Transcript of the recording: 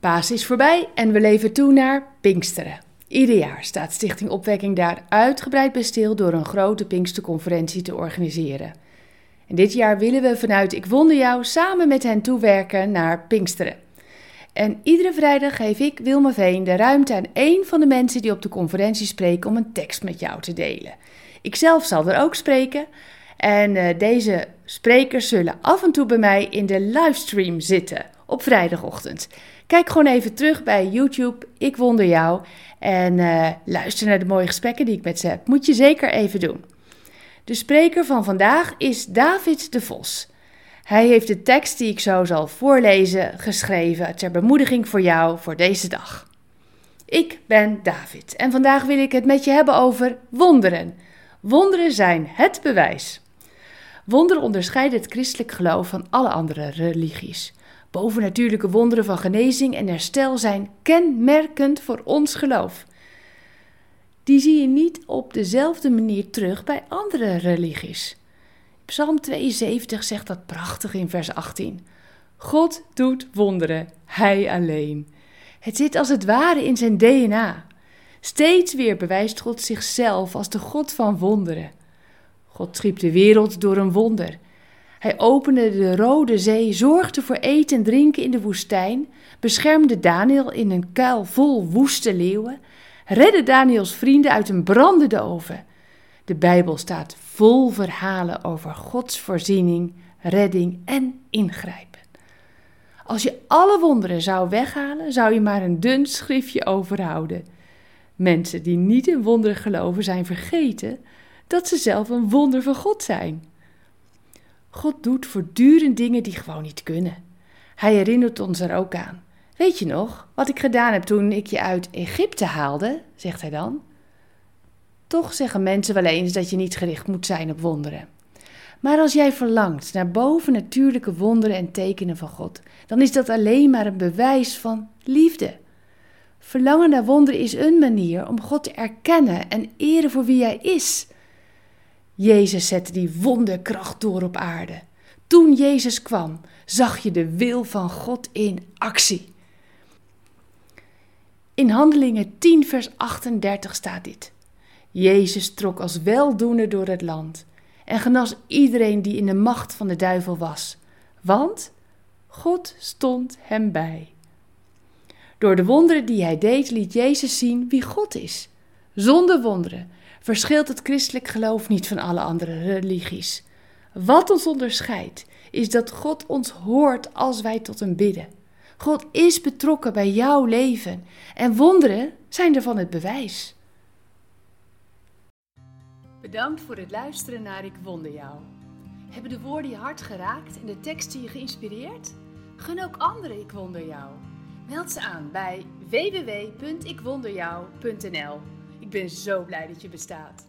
Paas is voorbij en we leven toe naar Pinksteren. Ieder jaar staat Stichting Opwekking daar uitgebreid bij stil door een grote Pinksterconferentie te organiseren. En dit jaar willen we vanuit Ik Wonder Jou samen met hen toewerken naar Pinksteren. En iedere vrijdag geef ik, Wilma Veen, de ruimte aan één van de mensen die op de conferentie spreken om een tekst met jou te delen. Ik zelf zal er ook spreken. En uh, deze sprekers zullen af en toe bij mij in de livestream zitten op vrijdagochtend. Kijk gewoon even terug bij YouTube, Ik Wonder Jou. En uh, luister naar de mooie gesprekken die ik met ze heb. Moet je zeker even doen. De spreker van vandaag is David de Vos. Hij heeft de tekst die ik zo zal voorlezen geschreven ter bemoediging voor jou voor deze dag. Ik ben David en vandaag wil ik het met je hebben over wonderen. Wonderen zijn het bewijs. Wonderen onderscheiden het christelijk geloof van alle andere religies. Bovennatuurlijke wonderen van genezing en herstel zijn kenmerkend voor ons geloof. Die zie je niet op dezelfde manier terug bij andere religies. Psalm 72 zegt dat prachtig in vers 18. God doet wonderen, Hij alleen. Het zit als het ware in zijn DNA. Steeds weer bewijst God zichzelf als de God van wonderen. God schiep de wereld door een wonder. Hij opende de Rode Zee, zorgde voor eten en drinken in de woestijn, beschermde Daniel in een kuil vol woeste leeuwen, redde Daniels vrienden uit een brandende oven. De Bijbel staat vol verhalen over Gods voorziening, redding en ingrijpen. Als je alle wonderen zou weghalen, zou je maar een dun schriftje overhouden. Mensen die niet in wonderen geloven zijn vergeten dat ze zelf een wonder van God zijn. God doet voortdurend dingen die gewoon niet kunnen. Hij herinnert ons er ook aan. Weet je nog wat ik gedaan heb toen ik je uit Egypte haalde? zegt hij dan. Toch zeggen mensen wel eens dat je niet gericht moet zijn op wonderen. Maar als jij verlangt naar bovennatuurlijke wonderen en tekenen van God, dan is dat alleen maar een bewijs van liefde. Verlangen naar wonderen is een manier om God te erkennen en eren voor wie Hij is. Jezus zette die wonderkracht door op aarde. Toen Jezus kwam, zag je de wil van God in actie. In Handelingen 10, vers 38 staat dit. Jezus trok als weldoener door het land en genas iedereen die in de macht van de duivel was, want God stond hem bij. Door de wonderen die hij deed, liet Jezus zien wie God is. Zonder wonderen verschilt het christelijk geloof niet van alle andere religies. Wat ons onderscheidt, is dat God ons hoort als wij tot hem bidden. God is betrokken bij jouw leven en wonderen zijn ervan het bewijs. Bedankt voor het luisteren naar Ik Wonder Jou. Hebben de woorden je hart geraakt en de teksten je geïnspireerd? Gun ook anderen Ik Wonder Jou. Meld ze aan bij www.ikwonderjou.nl. Ik ben zo blij dat je bestaat.